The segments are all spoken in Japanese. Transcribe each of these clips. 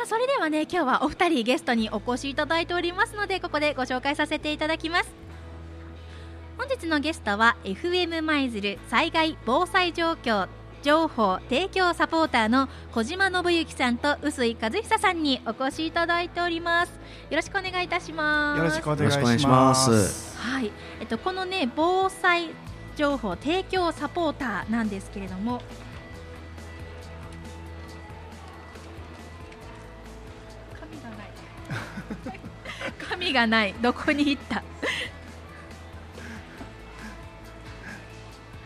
さあそれではね今日はお二人ゲストにお越しいただいておりますのでここでご紹介させていただきます。本日のゲストは FM 舞鶴災害防災状況情報提供サポーターの小島信之さんと臼井和久さんにお越しいただいております。よろしくお願いいたします。よろしくお願いします。はい。えっとこのね防災情報提供サポーターなんですけれども紙がない。どこに行った？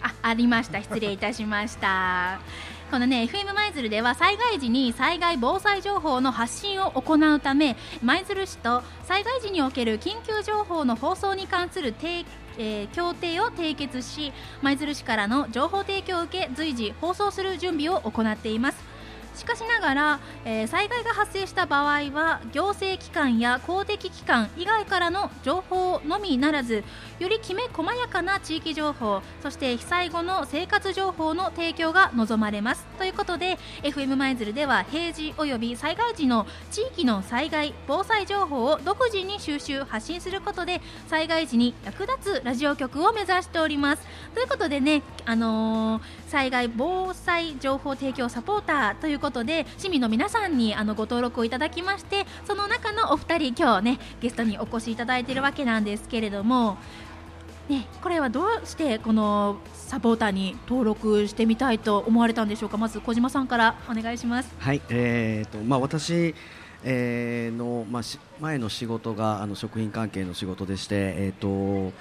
あありました。失礼いたしました。このね FM 舞鶴では災害時に災害防災情報の発信を行うため舞鶴市と災害時における緊急情報の放送に関する提えー、協定を締結し舞鶴市からの情報提供を受け随時放送する準備を行っています。しかしながら、えー、災害が発生した場合は行政機関や公的機関以外からの情報のみならずよりきめ細やかな地域情報そして被災後の生活情報の提供が望まれます。ということで FM 舞鶴では平時および災害時の地域の災害防災情報を独自に収集発信することで災害時に役立つラジオ局を目指しております。ということでね、あのー、災害防災情報提供サポーターということで市民の皆さんにあのご登録をいただきましてその中のお二人今日ねゲストにお越しいただいているわけなんですけれどもね、これはどうしてこのサポーターに登録してみたいと思われたんでしょうか？まず小島さんからお願いします。はい、えーとまあ、私、えー、の、まあ、前の仕事があの食品関係の仕事でして、えーと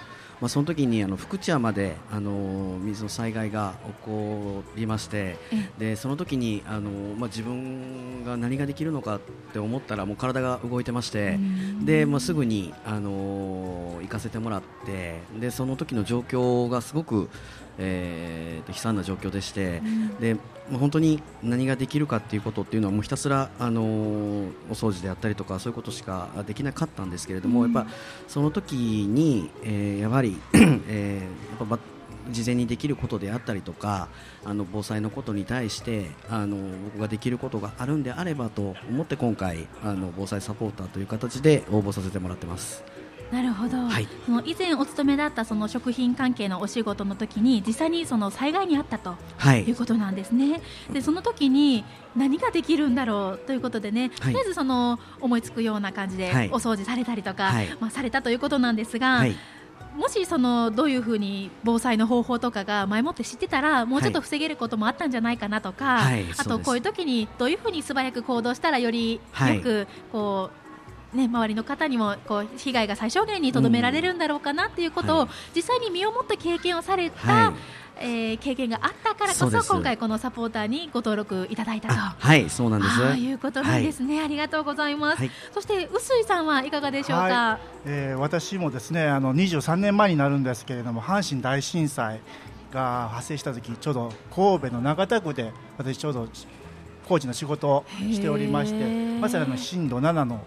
まあ、その時にあの福知山であの水の災害が起こりましてでその時にあの、まあ、自分が何ができるのかって思ったらもう体が動いてましてで、まあ、すぐにあの行かせてもらってでその時の状況がすごくえー、悲惨な状況でして、うん、でまあ、本当に何ができるかっていうことっていうのはもうひたすら、あのー、お掃除であったりとかそういうことしかできなかったんですけれども、うん、やっぱその時に、えー、やはり、えー、やっぱ事前にできることであったりとかあの防災のことに対してあの僕ができることがあるんであればと思って今回あの防災サポーターという形で応募させてもらってます。なるほど、はい、その以前お勤めだったその食品関係のお仕事の時に実際にその災害にあったと、はい、いうことなんですね。でその時に何ができるんだろうということでね、はい、とりあえずその思いつくような感じでお掃除されたりとか、まあ、されたということなんですが。もしそのどういうふうに防災の方法とかが前もって知ってたらもうちょっと防げることもあったんじゃないかなとか、はい、あとこういう時にどういうふうに素早く行動したらよりよくこうね、周りの方にもこう被害が最小限にとどめられるんだろうかなっていうことを、実際に身をもって経験をされた、はい。えー、経験があったからこそ今回このサポーターにご登録いただいたと。はいそうなんです。ということなんですね、はい、ありがとうございます、はい、そして臼井さんはいかがでしょうか、はい、えー、私もですねあの23年前になるんですけれども阪神大震災が発生した時ちょうど神戸の長田区で私ちょうど工事の仕事をしておりましてまさにあの震度7の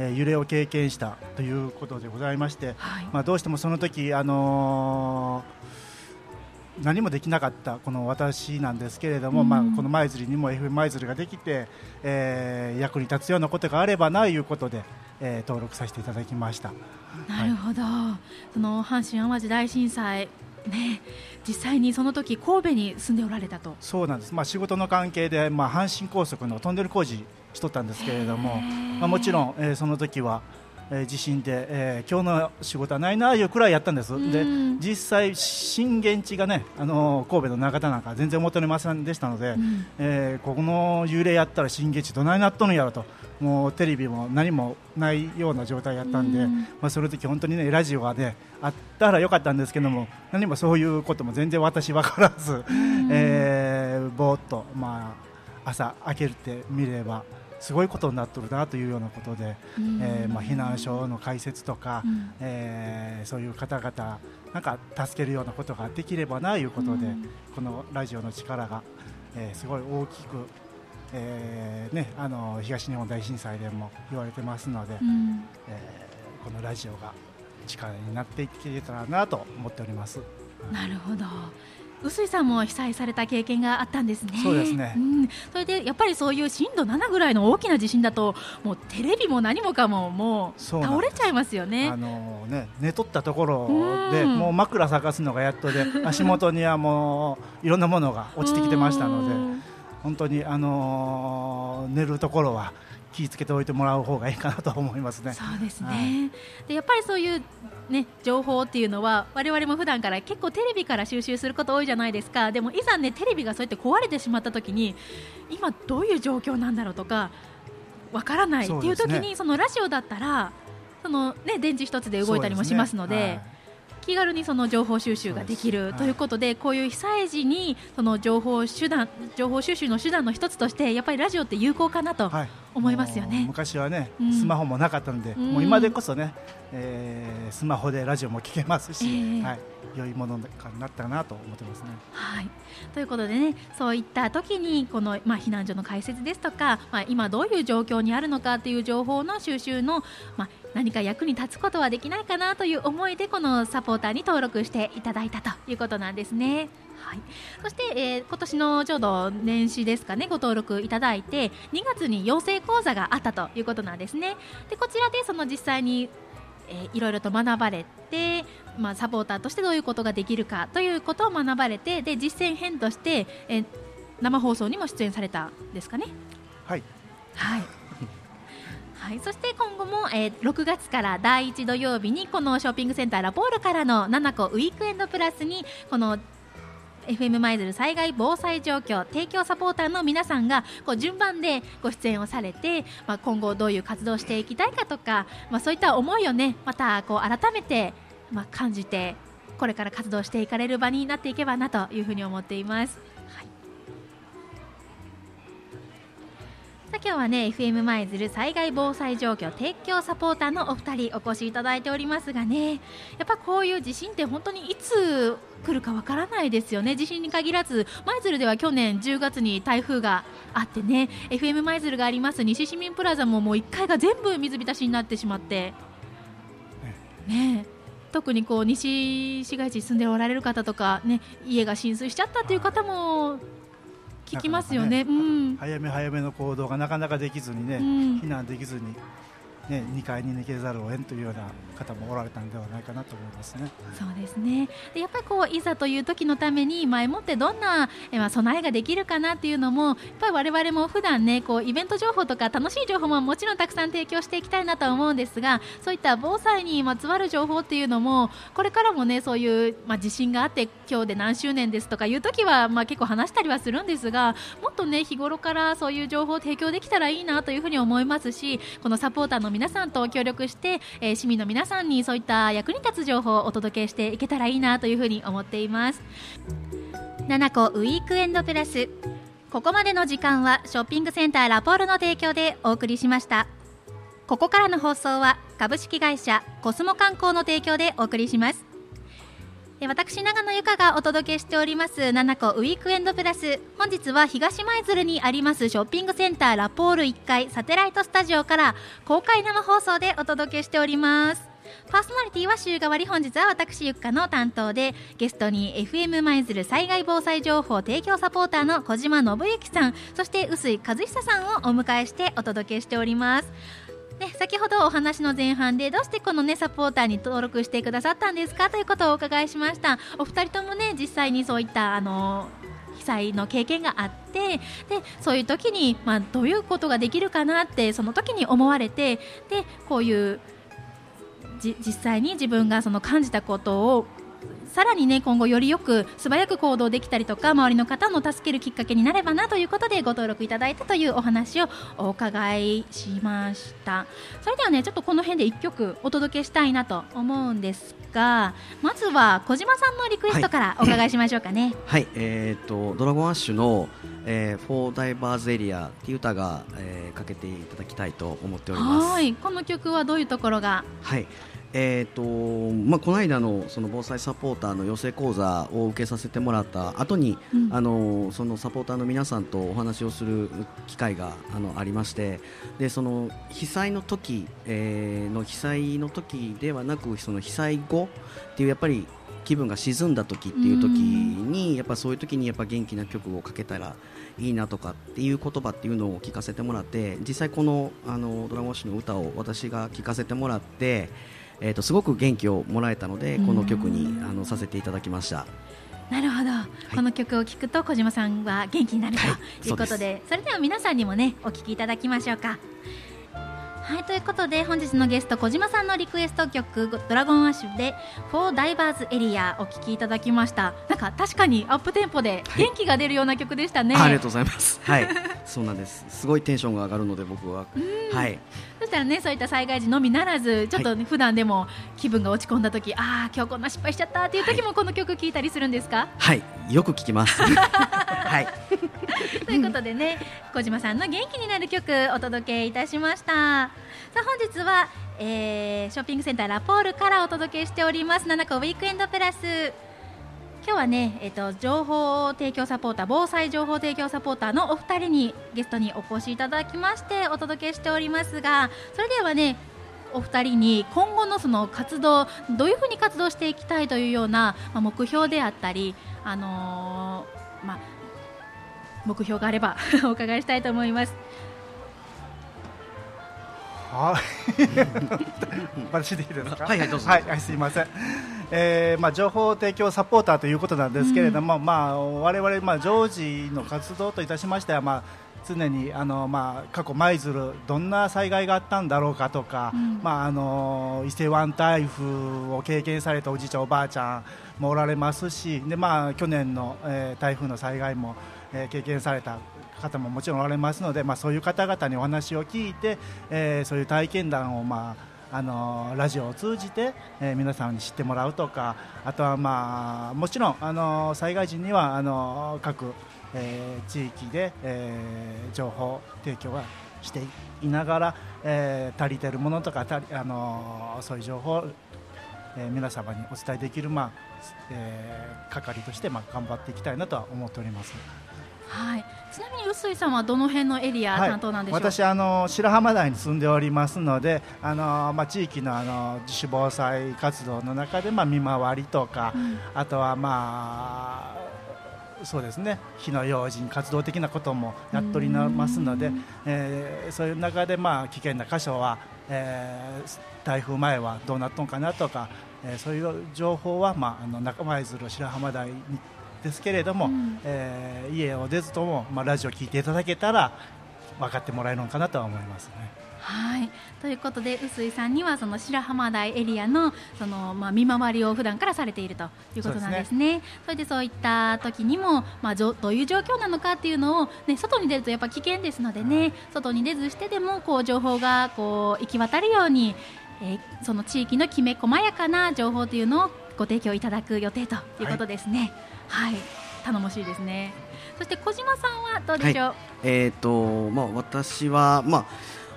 え揺れを経験したということでございまして、はい、まあ、どうしてもその時、あのー、何もできなかったこの私なんですけれども、うん、まあ、この舞鶴にも FM 舞鶴ができて、えー、役に立つようなことがあればなということで、えー、登録させていただきました。なるほど、はい、その阪神・淡路大震災ね、実際にその時神戸に住んでおられたと。そうなんです、まあ、仕事の関係で、まあ、阪神高速のトンネル工事しとったんですけれども、まあ、もちろん、えー、その時は、えー、地震で、えー、今日の仕事はないないうくらいやったんです、で実際、震源地がねあの神戸の中田なんか全然求めませんでしたので、うん、えー、ここの幽霊やったら震源地どないなっとるんやろともうテレビも何もないような状態やったんで、うん、まあ、その時本当にねラジオがねあったらよかったんですけども何もそういうことも全然私分からず、うん、えー、ぼーっと、まあ、朝開けてみれば。すごいことになってるなというようなことで、えーまあ、避難所の開設とか、うん、えー、そういう方々なんか助けるようなことができればなということで、うん、このラジオの力が、えー、すごい大きく、えーね、あの東日本大震災でも言われてますので、うん、えー、このラジオが力になっていけたらなと思っております。なるほど。臼井さんも被災された経験があったんですね。そうですね、うん、それでやっぱりそういう震度7ぐらいの大きな地震だともうテレビも何もかももう倒れちゃいますよね。あのね寝とったところで、もう枕探すのがやっとで足元にはもういろんなものが落ちてきてましたので本当にあの寝るところは気をつけておいてもらう方がいいかなと思いますね。そうですね。はい、でやっぱりそういうね情報っていうのは我々も普段から結構テレビから収集すること多いじゃないですか。でもいざねテレビがそうやって壊れてしまった時に今どういう状況なんだろうとかわからないっていう時にそ、ね,、のラジオだったらそのね電池一つで動いたりもしますので。気軽にその情報収集ができるということで、こういう被災時にその情報手段情報収集の手段の一つとしてやっぱりラジオって有効かなと思いますよね。昔はね、スマホもなかったので、もう今でこそね、えー、スマホでラジオも聞けますし、えー、はい、良いものになったなと思ってますね。はい、ということでねそういった時にこの、まあ、避難所の開設ですとか、まあ、今どういう状況にあるのかという情報の収集の、まあ、何か役に立つことはできないかなという思いでこのサポーターに登録していただいたということなんですね。はい、そして、えー、今年のちょうど年始ですかねご登録いただいて2月に養成講座があったということなんですね。でこちらでその実際にえー、いろいろと学ばれて、まあ、サポーターとしてどういうことができるかということを学ばれてで実践編として、えー、生放送にも出演されたんですかね。はい、はい はい、そして今後も、えー、6月から第1土曜日にこのショッピングセンターラポールからの7個ウィークエンドプラスにこの FM 舞鶴災害防災状況提供サポーターの皆さんがこう順番でご出演をされて、まあ、今後どういう活動をしていきたいかとか、まあ、そういった思いをねまたこう改めて、まあ、感じてこれから活動していかれる場になっていけばなというふうに思っています。今日はね FM 舞鶴災害防災状況提供サポーターのお二人お越しいただいておりますがねやっぱこういう地震って本当にいつ来るかわからないですよね。地震に限らず舞鶴では去年10月に台風があってね FM 舞鶴があります。西市民プラザももう1階が全部水浸しになってしまって。ね特にこう西市街地に住んでおられる方とかね家が浸水しちゃったという方も聞きますよね、ね、うん、早め早めの行動がなかなかできずにね、うん、避難できずにね、2階に抜けざるを得んというような方もおられたんではないかなと思いますね。そうですねでやっぱりこういざという時のために前もってどんな、えま、備えができるかなっていうのもやっぱり我々も普段ねこうイベント情報とか楽しい情報ももちろんたくさん提供していきたいなとは思うんですがそういった防災にまつわる情報っていうのもこれからもねそういう、まあ、地震があって今日で何周年ですとかいう時は、まあ、結構話したりはするんですがもっとね日頃からそういう情報を提供できたらいいなというふうに思いますしこのサポーターの皆さんと協力して、えー、市民の皆さんさんにそういった役に立つ情報をお届けしていけたらいいなというふうに思っています。7個ウィークエンドプラス。ここまでの時間はショッピングセンターラポールの提供でお送りしました。ここからの放送は株式会社コスモ観光の提供でお送りします。私長野由香がお届けしております。7個ウィークエンドプラス。本日は東舞鶴にあります。ショッピングセンターラポール1階サテライトスタジオから公開生放送でお届けしております。パーソナリティは週替わり本日は私ゆっかの担当でゲストに FM 舞鶴災害防災情報提供サポーターの小島信之さんそして臼井和久さんをお迎えしてお届けしております。ね、先ほどお話の前半でどうしてこの、ね、サポーターに登録してくださったんですか？ということをお伺いしました。お二人ともね実際にそういったあの被災の経験があってでそういう時に、まあ、どういうことができるかなってその時に思われてでこういう実際に自分がその感じたことをさらにね今後よりよく素早く行動できたりとか周りの方の助けるきっかけになればなということでご登録いただいたというお話をお伺いしましたそれではねちょっとこの辺で1曲お届けしたいなと思うんですがまずは小島さんのリクエストからお伺いしましょうかねはい、えーと、ドラゴンアッシュのえー、フォーダイバーズエリアっていう歌が、えー、かけていただきたいと思っております。はい、この曲はどういうところが？はい、えーとまあ、この間のその防災サポーターの養成講座を受けさせてもらった後に、うん、あのそのサポーターの皆さんとお話をする機会があのありましてでその被災の時、えー、の被災の時ではなくその被災後っていうやっぱり気分が沈んだ時っていう時にやっぱそういう時にやっぱ元気な曲をかけたらいいなとかっていう言葉っていうのを聞かせてもらって実際このあのドラゴン氏の歌を私が聞かせてもらってえーと、すごく元気をもらえたのでこの曲にあのさせていただきました。なるほど、はい、この曲を聴くと小島さんは元気になるということではい、それでは皆さんにもねお聴きいただきましょうか。はいということで本日のゲスト小島さんのリクエスト曲「ドラゴンアッシュ」で「フォーダイバーズエリア」お聴きいただきました。なんか確かにアップテンポで元気が出るような曲でしたね、はい、ありがとうございます。はいそうなんです。すごいテンションが上がるので僕は。はい。そしたらねそういった災害時のみならずちょっと、ね、普段でも気分が落ち込んだ時ああ今日こんな失敗しちゃったっていう時もこの曲聴いたりするんですか？はい。よく聞きます。はい。ということでね小島さんの元気になる曲お届けいたしました。さあ本日は、えー、ショッピングセンターラポールからお届けしております。7個ウィークエンドプラス今日はね、えっと、情報提供サポーター防災情報提供サポーターのお二人にゲストにお越しいただきましてお届けしておりますがそれではねお二人に今後のその活動どういうふうに活動していきたいというような、まあ、目標であったり、あのー、まあ、目標があれば お伺いしたいと思います。はい。私でいいですか？はいはいどうぞ。はい、はい、すいません。えー、まあ情報提供サポーターということなんですけれども、うん、まあ我々まあ常時の活動といたしましてはまあ常にあの、まあ、過去舞鶴どんな災害があったんだろうかとか、うん、まあ、あの伊勢湾台風を経験されたおじいちゃんおばあちゃんもおられますしで、まあ、去年の、えー、台風の災害も、えー、経験された方ももちろんおられますので、まあ、そういう方々にお話を聞いて、えー、そういう体験談を、まあ、あのラジオを通じて、えー、皆さんに知ってもらうとかあとは、まあ、もちろんあの災害時にはあの各、えー、地域で、えー、情報提供はしていながら、えー、足りてるものとかあのそういう情報を、えー、皆様にお伝えできる、まあえー、係として、まあ、頑張っていきたいなとは思っております。はい、ちなみに臼井さんはどの辺のエリア担当なんでしょう、はい、私あの白浜台に住んでおりますのであの、まあ、地域のあの自主防災活動の中で、まあ、見回りとか、うん、あとはまあそうですね。火の用心活動的なこともやっておりますので、えー、そういう中で、まあ、危険な箇所は、えー、台風前はどうなったのかなとか、えー、そういう情報は、まあ、あの中舞鶴白浜台にですけれども、うん、えー、家を出ずとも、まあ、ラジオを聞いていただけたら分かってもらえるのかなとは思いますね。はいということで臼井さんにはその白浜台エリアのその、まあ、見回りを普段からされているということなんですね。そ、ね、れでそういった時にも、まあ、どういう状況なのかっていうのを、ね、外に出るとやっぱ危険ですのでね、はい、外に出ずしてでもこう情報がこう行き渡るように、えー、その地域のきめ細やかな情報というのをご提供いただく予定ということですね。はいはい。頼もしいですね。そして小島さんはどうでしょう、はい、えっ、ー、とまあ私はまあ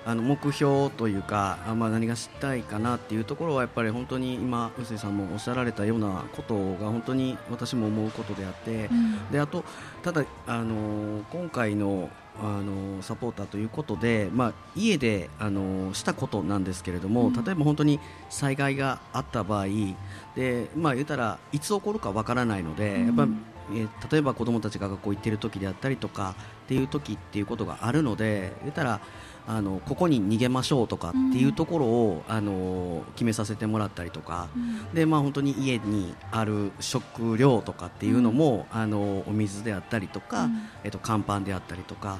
あの目標というか、あまあ、何がしたいかなっていうところはやっぱり本当に今、臼井さんもおっしゃられたようなことが本当に私も思うことであって、うん、であとただあの今回のあのサポーターということで、まあ、家であのしたことなんですけれども、うん、例えば本当に災害があった場合で、まあ、言ったらいつ起こるかわからないので、うん、やっぱえ例えば子どもたちが学校行っている時であったりとかっていう時っていうことがあるので言ったらあのここに逃げましょうとかっていうところを、うん、あの決めさせてもらったりとか、うん、でまあ、本当に家にある食料とかっていうのも、うん、あのお水であったりとか、えっと、乾パンであったりとか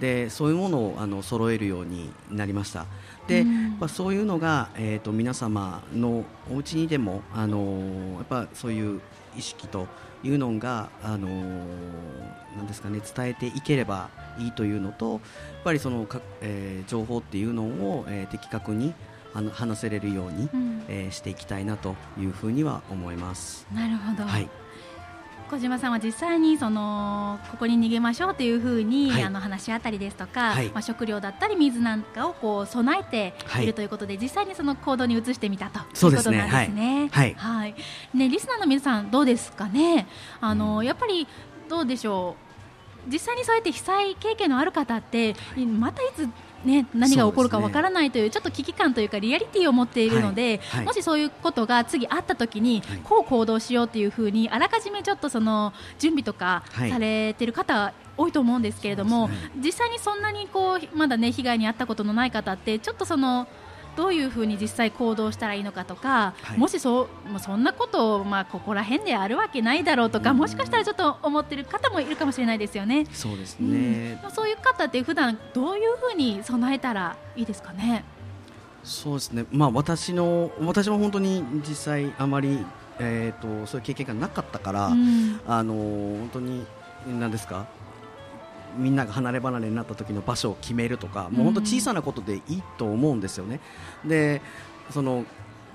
でそういうものをあの揃えるようになりました。で、まあ、そういうのが、えーと、皆様のお家にでもあのやっぱそういう意識というのが、あのなんですかね、伝えていければいいというのとやっぱりそのか、えー、情報っていうのを、えー、的確にあの話せれるように、うん、えー、していきたいなというふうには思います。なるほど、はい小島さんは実際にそのここに逃げましょうというふうに、はい、あの話し合ったりですとか、はい、まあ、食料だったり水なんかをこう備えているということで、はい、実際にその行動に移してみたということなんですね。はい、はい。ねリスナーの皆さんどうですかね？あの、うん、やっぱりどうでしょう？実際にそうやって被災経験のある方ってまたいつね、何が起こるかわからないというちょっと危機感というかリアリティを持っているので、はいはい、もしそういうことが次あった時に、こう行動しようというふうにあらかじめちょっとその準備とかされている方、多いと思うんですけれども、ね、実際にそんなにこうまだね被害に遭ったことのない方ってちょっとそのどういうふうに実際行動したらいいのかとか、はい、もしそそんなことを、まあ、ここら辺であるわけないだろうとか、うん、もしかしたらちょっと思ってる方もいるかもしれないですよね。そうですね、うん、そういう方って普段どういうふうに備えたらいいですかね？そうですね、まあ、私の私も本当に実際あまり、えーと、そういう経験がなかったから、うん、あの本当に何ですか？みんなが離れ離れになった時の場所を決めるとか、もう本当小さなことでいいと思うんですよね。でその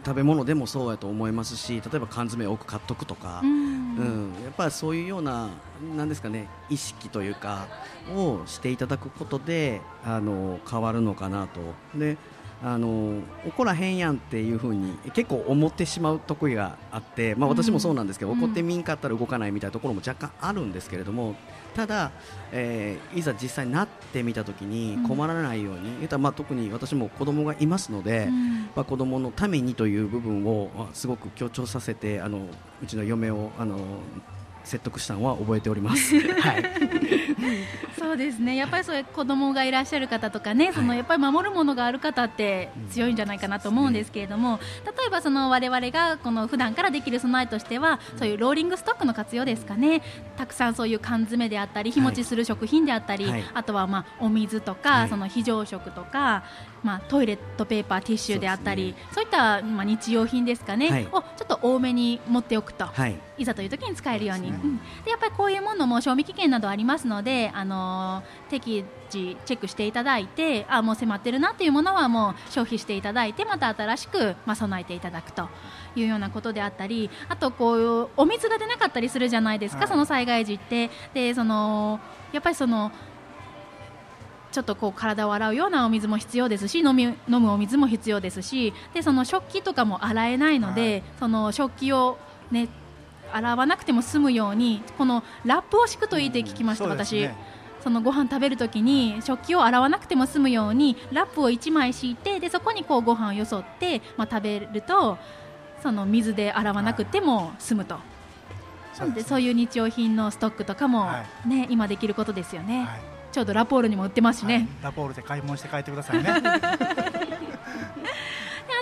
食べ物でもそうやと思いますし例えば缶詰を多く買っとくとか、うん、うん、やっぱりそういうようななんですかね意識というかをしていただくことであの変わるのかなと。であの怒らへんやんっていう風に結構思ってしまう得意があって、まあ、私もそうなんですけど、うん、怒ってみんかったら動かないみたいなところも若干あるんですけれどもただ、えー、いざ実際になってみたときに困らないように、うん、たまあ特に私も子供がいますので、うん、まあ、子供のためにという部分をすごく強調させてあのうちの嫁をあの説得したのは覚えております。はい。そうですね。やっぱりそういう子供がいらっしゃる方とかね、そのやっぱり守るものがある方って強いんじゃないかなと思うんですけれども、例えばその我々がこの普段からできる備えとしては、そういうローリングストックの活用ですかね。たくさんそういう缶詰であったり、日持ちする食品であったり、はい、あとはまあお水とか、はい、その非常食とか、まあトイレットペーパー、ティッシュであったり、そう、ね,、いったまあ日用品ですかね、はい、をちょっと多めに持っておくと、い、ざという時に使えるように。うん、でやっぱりこういうものも賞味期限などありますので、あのー、適時チェックしていただいてあもう迫ってるなっていうものはもう消費していただいてまた新しく、まあ、備えていただくというようなことであったりあとこういうお水が出なかったりするじゃないですか、はい、その災害時って。でそのやっぱりそのちょっとこう体を洗うようなお水も必要ですし飲み飲むお水も必要ですしでその食器とかも洗えないので、はい、その食器をね洗わなくても済むようにこのラップを敷くといいって聞きました、うん、私。ね、そのご飯食べるときに食器を洗わなくても済むようにラップを1枚敷いてでそこにこうご飯をよそって、まあ、食べるとその水で洗わなくても済むと、はい、でそういう日用品のストックとかもね、はい、今できることですよね、はい、ちょうどラポールにも売ってますしね、ラポールで買い物して帰ってくださいね。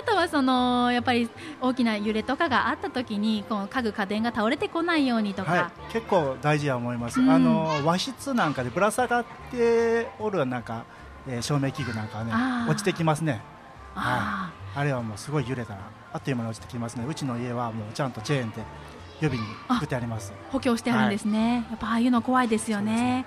とはそのやっぱり大きな揺れとかがあった時にこの家具家電が倒れてこないようにとか、はい、結構大事や思います、うん、あの和室なんかでぶら下がっておるなんか、えー、照明器具なんかはね落ちてきますね。あ,、はい、あれはもうすごい揺れたらあっという間に落ちてきますね。うちの家はもうちゃんとチェーンで予備に作ってあります。補強してあるんですね、はい、やっぱああいうの怖いですよね、ね、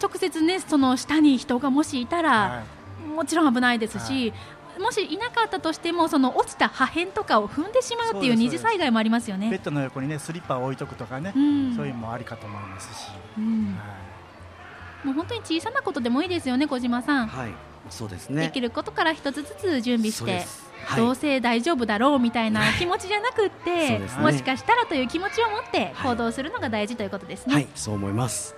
直接ねその下に人がもしいたら、はい、もちろん危ないですし、もしいなかったとしてもその落ちた破片とかを踏んでしまうっていう二次災害もありますよね。ベッドの横にねスリッパを置いとくとかね、うん、そういうのもありかと思いますし、うん。はい、もう本当に小さなことでもいいですよね小島さん。はいそうですね。できることから一つずつ準備してはい、どうせ大丈夫だろうみたいな気持ちじゃなくって、ね、もしかしたらという気持ちを持って行動するのが大事ということですね。はい、そう思います。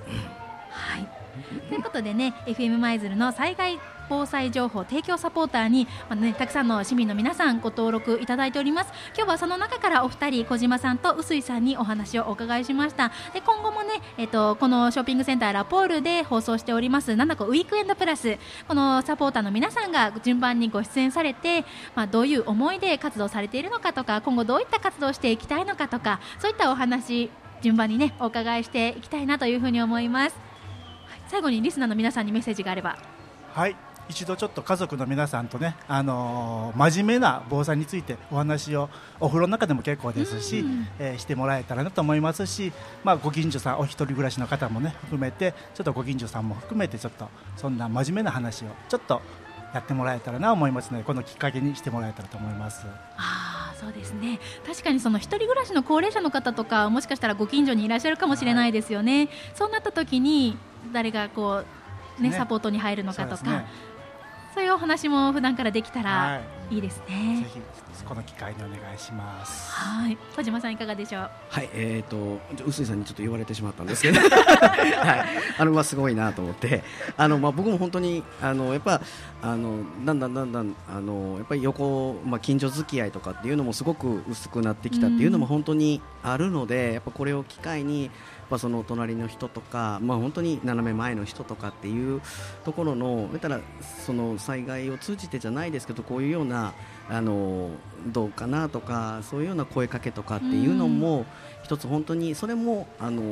はい。ということでね、FM 舞鶴の災害防災情報提供サポーターに、まあね、たくさんの市民の皆さんご登録いただいております。今日はその中からお二人小島さんと臼井さんにお話をお伺いしました。で今後もね、えっと、このショッピングセンターラポールで放送しております。7個ウィークエンドプラス。このサポーターの皆さんが順番にご出演されて、まあ、どういう思いで活動されているのかとか今後どういった活動をしていきたいのかとかそういったお話順番にねお伺いしていきたいなというふうに思います、最後にリスナーの皆さんにメッセージがあれば。はい。一度ちょっと家族の皆さんとね、あのー、真面目な防災についてお話をお風呂の中でも結構ですし、えー、してもらえたらなと思いますし、まあ、ご近所さんお一人暮らしの方もね含めてちょっとご近所さんも含めてちょっとそんな真面目な話をちょっとやってもらえたらな思いますのでこのきっかけにしてもらえたらと思います。あそうですね。確かにその一人暮らしの高齢者の方とかもしかしたらご近所にいらっしゃるかもしれないですよね、はい、そうなった時に誰がこうね、ね、サポートに入るのかとか、そういうお話も普段からできたらいいですね。ぜひこの機会にお願いします。はい、小島さんいかがでしょう？はい、えっ、ー、と臼井さんにちょっと言われてしまったんですけど、はい、あのまあすごいなと思って、あのまあ僕も本当にあのやっぱあのだんだんだんだんあのやっぱり横まあ近所付き合いとかっていうのもすごく薄くなってきたっていうのも本当にあるので、やっぱこれを機会にぱその隣の人とか、まあ、本当に斜め前の人とかっていうところのたらその災害を通じてじゃないですけどこういうようなあのどうかなとかそういうような声かけとかっていうのも一つ本当にそれもあの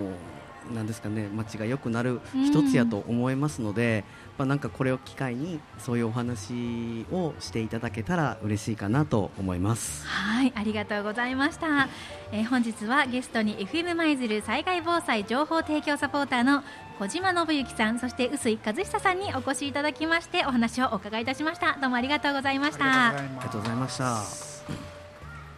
なんですかね街が良くなる一つやと思いますので、まあ、なんかこれを機会にそういうお話をしていただけたら嬉しいかなと思います。はいありがとうございました、えー、本日はゲストに FM 舞鶴災害防災情報提供サポーターの小島信之さんそして臼井和久さんにお越しいただきましてお話をお伺いいたしました。どうもありがとうございました。ありがとうございました